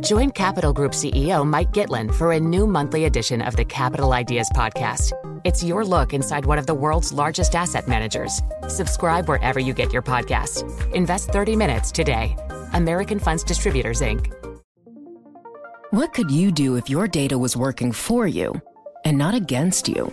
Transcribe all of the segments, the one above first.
Join Capital Group CEO Mike Gitlin for a new monthly edition of the Capital Ideas Podcast. It's your look inside one of the world's largest asset managers. Subscribe wherever you get your podcasts. Invest 30 minutes today. American Funds Distributors, Inc. What could you do if your data was working for you and not against you?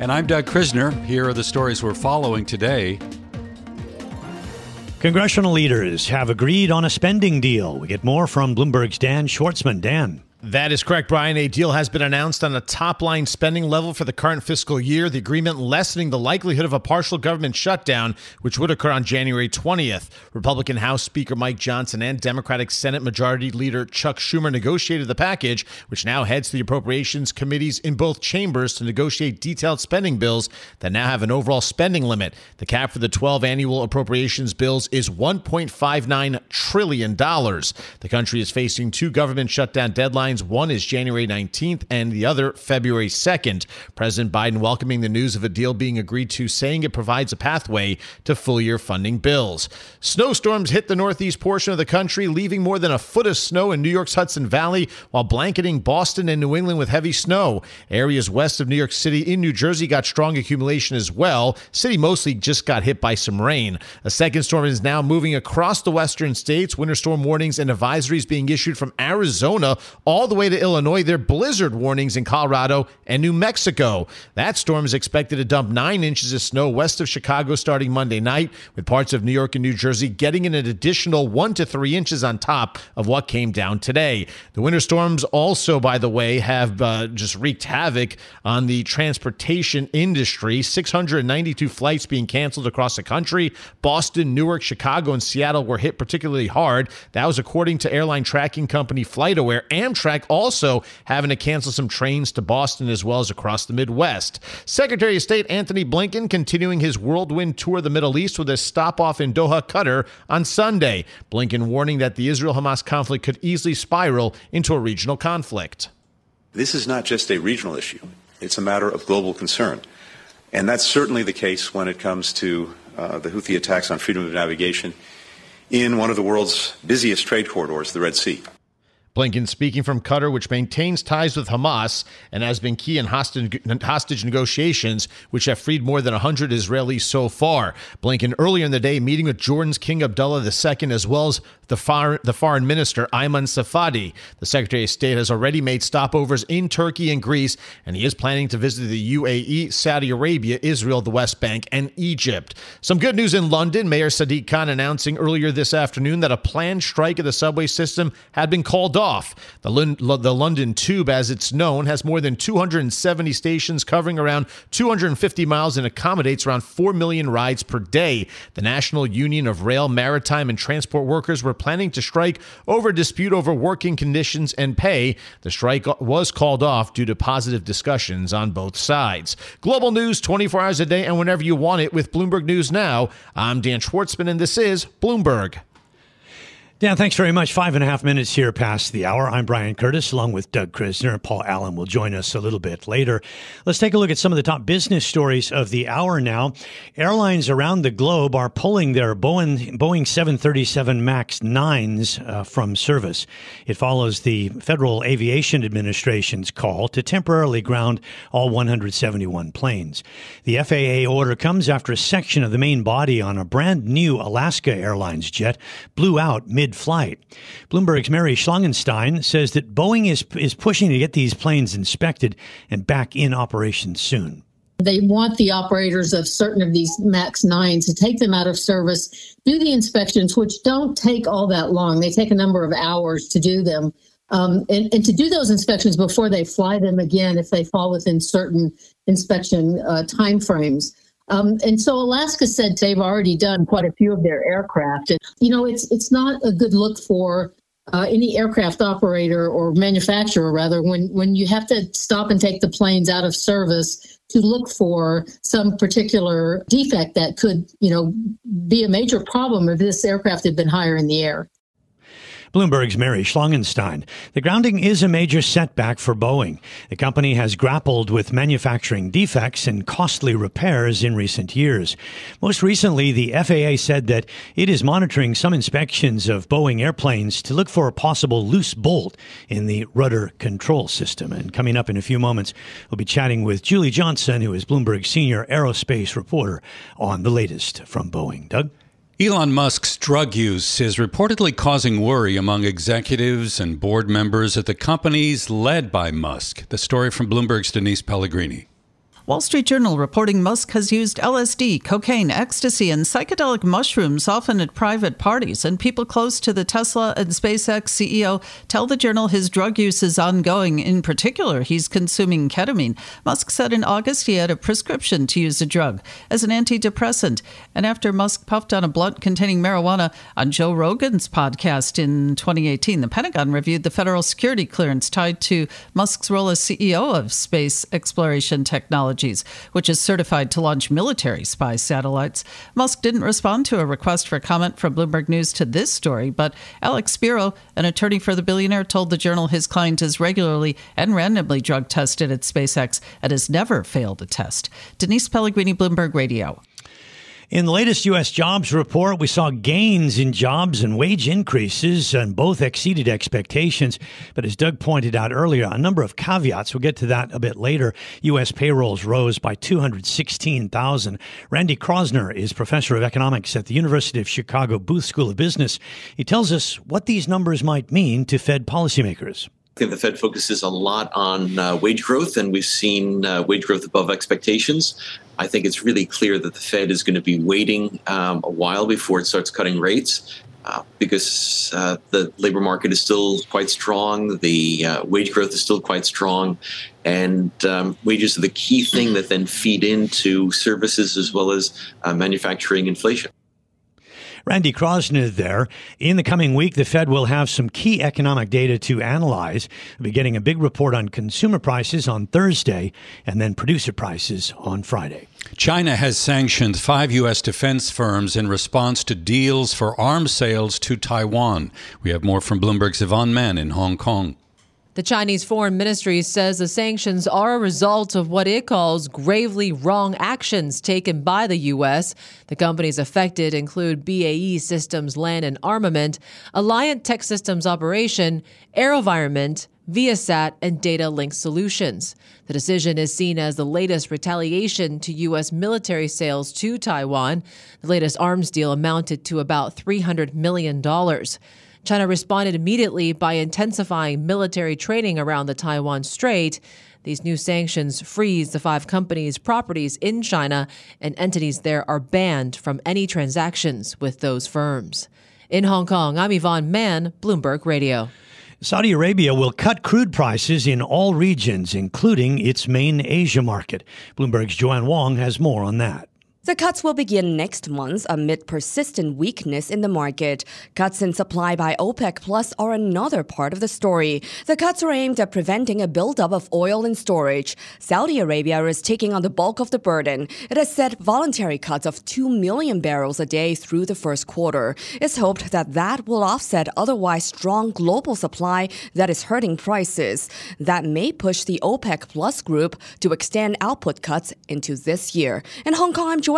And I'm Doug Krisner. Here are the stories we're following today. Congressional leaders have agreed on a spending deal. We get more from Bloomberg's Dan Schwartzman. Dan. That is correct, Brian. A deal has been announced on a top line spending level for the current fiscal year. The agreement lessening the likelihood of a partial government shutdown, which would occur on January 20th. Republican House Speaker Mike Johnson and Democratic Senate Majority Leader Chuck Schumer negotiated the package, which now heads to the appropriations committees in both chambers to negotiate detailed spending bills that now have an overall spending limit. The cap for the 12 annual appropriations bills is $1.59 trillion. The country is facing two government shutdown deadlines one is January 19th and the other February 2nd. President Biden welcoming the news of a deal being agreed to, saying it provides a pathway to full year funding bills. Snowstorms hit the northeast portion of the country, leaving more than a foot of snow in New York's Hudson Valley while blanketing Boston and New England with heavy snow. Areas west of New York City in New Jersey got strong accumulation as well. City mostly just got hit by some rain. A second storm is now moving across the western states. Winter storm warnings and advisories being issued from Arizona all all the way to Illinois. There are blizzard warnings in Colorado and New Mexico. That storm is expected to dump nine inches of snow west of Chicago starting Monday night, with parts of New York and New Jersey getting an additional one to three inches on top of what came down today. The winter storms also, by the way, have uh, just wreaked havoc on the transportation industry. 692 flights being canceled across the country. Boston, Newark, Chicago, and Seattle were hit particularly hard. That was according to airline tracking company FlightAware. Amtrak Also having to cancel some trains to Boston as well as across the Midwest. Secretary of State Antony Blinken continuing his whirlwind tour of the Middle East with a stop off in Doha, Qatar on Sunday. Blinken warning that the Israel Hamas conflict could easily spiral into a regional conflict. This is not just a regional issue, it's a matter of global concern. And that's certainly the case when it comes to uh, the Houthi attacks on freedom of navigation in one of the world's busiest trade corridors, the Red Sea. Blinken speaking from Qatar, which maintains ties with Hamas and has been key in hostage, negotiations, which have freed more than 100 Israelis so far. Blinken earlier in the day meeting with Jordan's King Abdullah II as well as the, far, the foreign minister Ayman Safadi. The Secretary of State has already made stopovers in Turkey and Greece, and he is planning to visit the UAE, Saudi Arabia, Israel, the West Bank, and Egypt. Some good news in London. Mayor Sadiq Khan announcing earlier this afternoon that a planned strike of the subway system had been called off off. The, the London Tube, as it's known, has more than 270 stations covering around 250 miles and accommodates around 4 million rides per day. The National Union of Rail, Maritime, and Transport Workers were planning to strike over a dispute over working conditions and pay. The strike was called off due to positive discussions on both sides. Global news 24 hours a day and whenever you want it with Bloomberg News Now. I'm Dan Schwartzman, and this is Bloomberg. Dan, thanks very much. Five and a half minutes here past the hour. I'm Brian Curtis, along with Doug Krisner. And Paul Allen will join us a little bit later. Let's take a look at some of the top business stories of the hour now. Airlines around the globe are pulling their Boeing, Boeing 737 MAX 9s uh, from service. It follows the Federal Aviation Administration's call to temporarily ground all 171 planes. The FAA order comes after a section of the main body on a brand new Alaska Airlines jet blew out mid mid flight. Bloomberg's Mary Schlangenstein says that Boeing is, is pushing to get these planes inspected and back in operation soon. They want the operators of certain of these MAX 9s to take them out of service, do the inspections, which don't take all that long. They take a number of hours to do them. Um, and, and, to do those inspections before they fly them again if they fall within certain inspection uh, timeframes. Um, and so Alaska said they've already done quite a few of their aircraft. And, you know, it's it's not a good look for uh, any aircraft operator or manufacturer rather when when you have to stop and take the planes out of service to look for some particular defect that could you know be a major problem if this aircraft had been higher in the air Bloomberg's Mary Schlangenstein. The grounding is a major setback for Boeing. The company has grappled with manufacturing defects and costly repairs in recent years. Most recently, the FAA said that it is monitoring some inspections of Boeing airplanes to look for a possible loose bolt in the rudder control system. And coming up in a few moments, we'll be chatting with Julie Johnson, who is Bloomberg's senior aerospace reporter, on the latest from Boeing. Doug? Elon Musk's drug use is reportedly causing worry among executives and board members at the companies led by Musk. The story from Bloomberg's Denise Pellegrini. Wall Street Journal reporting Musk has used LSD, cocaine, ecstasy, and psychedelic mushrooms often at private parties. And people close to the Tesla and SpaceX CEO tell the journal his drug use is ongoing. In particular, he's consuming ketamine. Musk said in August he had a prescription to use the drug as an antidepressant. And after Musk puffed on a blunt containing marijuana on Joe Rogan's podcast in 2018, the Pentagon reviewed the federal security clearance tied to Musk's role as CEO of Space Exploration Technology. Technologies, which is certified to launch military spy satellites. Musk didn't respond to a request for comment from Bloomberg News to this story, but Alex Spiro, an attorney for the billionaire, told the journal his client is regularly and randomly drug tested at SpaceX and has never failed a test. Denise Pellegrini, Bloomberg Radio. In the latest U.S. jobs report, we saw gains in jobs and wage increases, and both exceeded expectations. But as Doug pointed out earlier, a number of caveats. We'll get to that a bit later. U.S. payrolls rose by 216,000. Randy Kroszner is professor of economics at the University of Chicago Booth School of Business. He tells us what these numbers might mean to Fed policymakers. I think the Fed focuses a lot on uh, wage growth, and we've seen uh, wage growth above expectations. I think it's really clear that the Fed is going to be waiting um, a while before it starts cutting rates. Uh, because uh, the labor market is still quite strong, the uh, wage growth is still quite strong, and um, wages are the key thing that then feed into services as well as uh, manufacturing inflation. Randy Kroszner there. In the coming week, the Fed will have some key economic data to analyze. We'll be getting a big report on consumer prices on Thursday and then producer prices on Friday. China has sanctioned five U.S. defense firms in response to deals for arms sales to Taiwan. We have more from Bloomberg's Yvonne Mann in Hong Kong. The Chinese Foreign Ministry says the sanctions are a result of what it calls gravely wrong actions taken by the U.S. The companies affected include BAE Systems Land and Armament, Alliant Tech Systems Operation, AeroVironment, Viasat, and Data Link Solutions. The decision is seen as the latest retaliation to U.S. military sales to Taiwan. The latest arms deal amounted to about $300 million. China responded immediately by intensifying military training around the Taiwan Strait. These new sanctions freeze the five companies' properties in China, and entities there are banned from any transactions with those firms. In Hong Kong, I'm Yvonne Mann, Bloomberg Radio. Saudi Arabia will cut crude prices in all regions, including its main Asia market. Bloomberg's Joanne Wong has more on that. The cuts will begin next month amid persistent weakness in the market. Cuts in supply by OPEC Plus are another part of the story. The cuts are aimed at preventing a buildup of oil in storage. Saudi Arabia is taking on the bulk of the burden. It has set voluntary cuts of 2 million barrels a day through the first quarter. It's hoped that that will offset otherwise strong global supply that is hurting prices. That may push the OPEC Plus group to extend output cuts into this year. In Hong Kong, I'm Joanne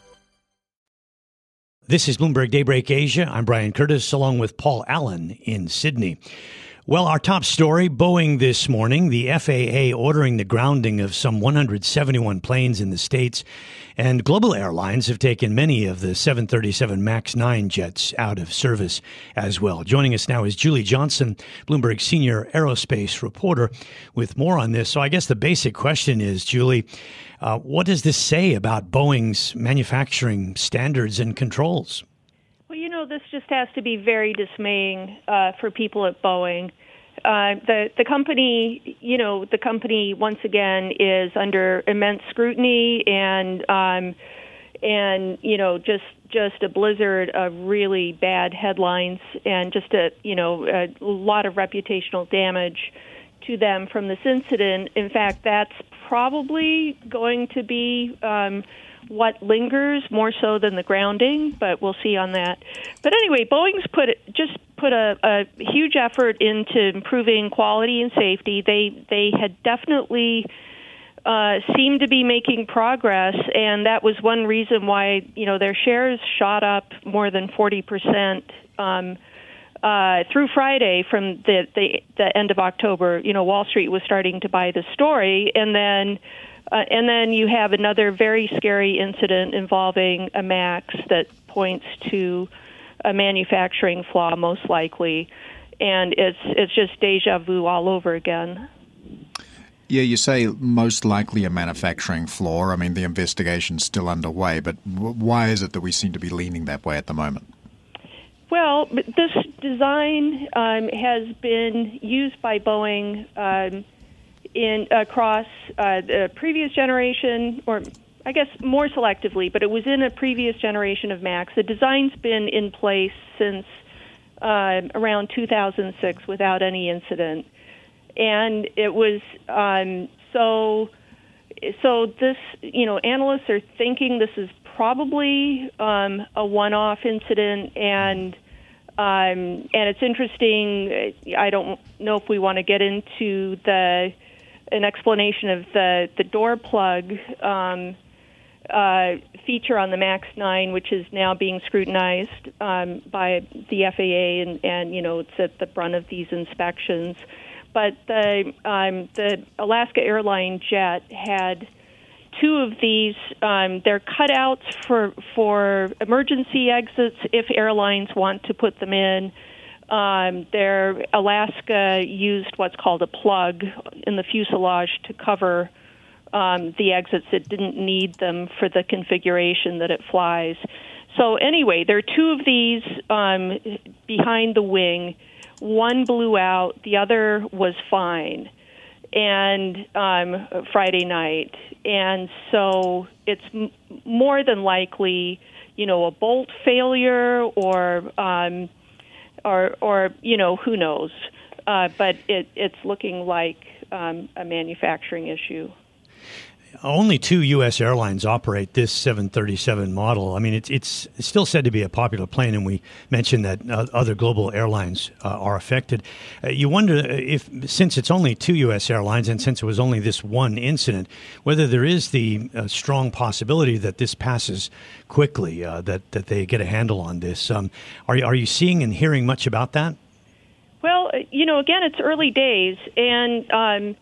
This is Bloomberg Daybreak Asia. I'm Brian Curtis, along with Paul Allen in Sydney. Well, our top story Boeing this morning, the FAA ordering the grounding of some 171 planes in the States, and global airlines have taken many of the 737 MAX 9 jets out of service as well. Joining us now is Julie Johnson, Bloomberg senior aerospace reporter, with more on this. So I guess the basic question is, Julie, uh, what does this say about Boeing's manufacturing standards and controls? Well, you know, this just has to be very dismaying uh, for people at Boeing. Uh, the the company, you know, the company once again is under immense scrutiny and um, and you know just just a blizzard of really bad headlines and just a you know a lot of reputational damage to them from this incident. In fact, that's probably going to be. Um, what lingers more so than the grounding, but we'll see on that. But anyway, Boeing's put it, just put a, a huge effort into improving quality and safety. They they had definitely uh, seemed to be making progress, and that was one reason why you know their shares shot up more than forty percent. Um, uh, through Friday, from the, the the end of October, you know, Wall Street was starting to buy the story, and then uh, and then you have another very scary incident involving a MAX that points to a manufacturing flaw, most likely, and it's it's just deja vu all over again. Yeah, you say most likely a manufacturing flaw. I mean, the investigation's still underway, but why is it that we seem to be leaning that way at the moment? Well, this design um, has been used by Boeing um, in across uh, the previous generation, or I guess more selectively, but it was in a previous generation of Max. The design's been in place since uh, around 2006 without any incident, and it was um, so. So this, you know, analysts are thinking this is probably um, a one-off incident, and um, and it's interesting. I don't know if we want to get into the an explanation of the the door plug um, uh, feature on the Max 9, which is now being scrutinized um, by the FAA, and, and you know it's at the brunt of these inspections. But the um, the Alaska Airline jet had two of these. Um, they're cutouts for for emergency exits if airlines want to put them in. Um, their Alaska used what's called a plug in the fuselage to cover um, the exits. It didn't need them for the configuration that it flies. So anyway, there are two of these um, behind the wing. One blew out. The other was fine. And um, Friday night, and so it's m- more than likely, you know, a bolt failure or um, or or you know who knows, uh, but it, it's looking like um, a manufacturing issue. Only two U.S. airlines operate this 737 model. I mean, it's, it's still said to be a popular plane, and we mentioned that uh, other global airlines uh, are affected. Uh, you wonder if, since it's only two U.S. airlines, and since it was only this one incident, whether there is the uh, strong possibility that this passes quickly, uh, that that they get a handle on this. Um, are are you seeing and hearing much about that? Well, you know, again, it's early days, and. Um,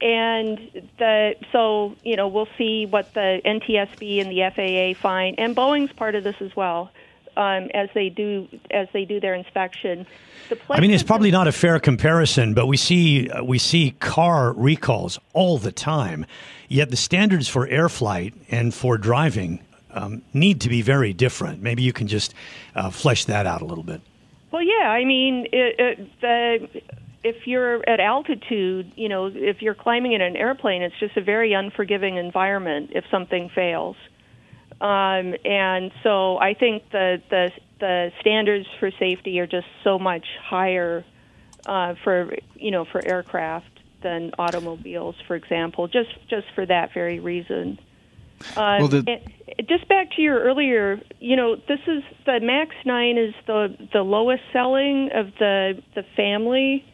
and the so you know we'll see what the NTSB and the FAA find, and Boeing's part of this as well. Um, as they do as they do their inspection. The I mean, it's probably not a fair comparison, but we see uh, we see car recalls all the time. Yet the standards for air flight and for driving um, need to be very different. Maybe you can just uh, flesh that out a little bit. Well, yeah, I mean, it, it, the if you're at altitude, you know, if you're climbing in an airplane, it's just a very unforgiving environment if something fails. Um, and so I think the, the the standards for safety are just so much higher uh, for you know for aircraft than automobiles, for example, just just for that very reason. Um, well, the... just back to your earlier, you know, this is the Max Nine is the the lowest selling of the the family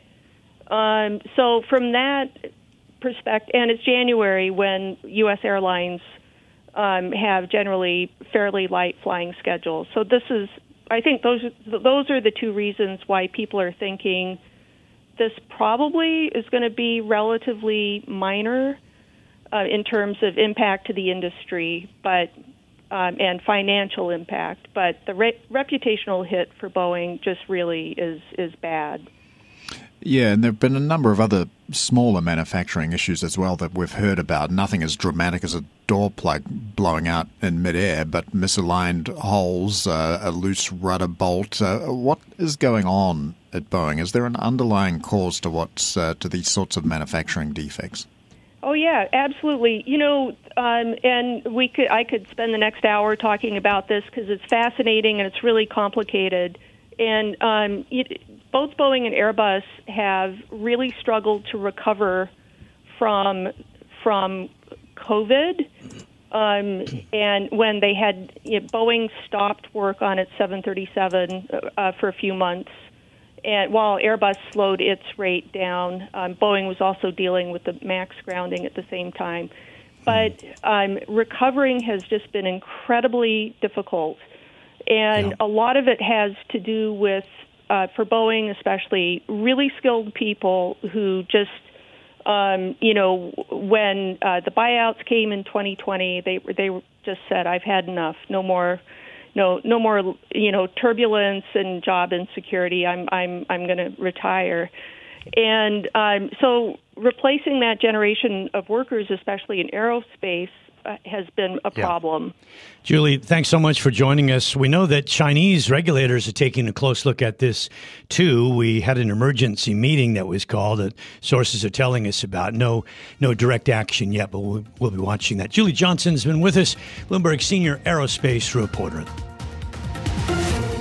um, so from that perspective, and it's January when U.S. airlines um, have generally fairly light flying schedules. So this is, I think those those are the two reasons why people are thinking this probably is going to be relatively minor uh, in terms of impact to the industry, but um, and financial impact. But the re- reputational hit for Boeing just really is is bad. Yeah, and there have been a number of other smaller manufacturing issues as well that we've heard about. Nothing as dramatic as a door plug blowing out in midair, but misaligned holes, uh, a loose rudder bolt. Uh, what is going on at Boeing? Is there an underlying cause to what's uh, to these sorts of manufacturing defects? Oh yeah, absolutely. You know, um, and we could I could spend the next hour talking about this because it's fascinating and it's really complicated. And um, it, both Boeing and Airbus have really struggled to recover from from COVID. Um, and when they had you know, Boeing stopped work on its 737 uh, for a few months, and while Airbus slowed its rate down, um, Boeing was also dealing with the MAX grounding at the same time. But um, recovering has just been incredibly difficult, and yeah. a lot of it has to do with uh, for Boeing, especially, really skilled people who just, um, you know, when uh, the buyouts came in 2020, they they just said, "I've had enough. No more." No, no more, you know, turbulence and job insecurity. I'm, I'm, I'm going to retire, and um, so replacing that generation of workers, especially in aerospace, Uh, has been a problem. Yeah. Julie, thanks so much for joining us. We know that Chinese regulators are taking a close look at this too. We had an emergency meeting that was called that sources are telling us about. No, no direct action yet, but we'll, we'll be watching that. Julie Johnson has been with us, Bloomberg senior aerospace reporter.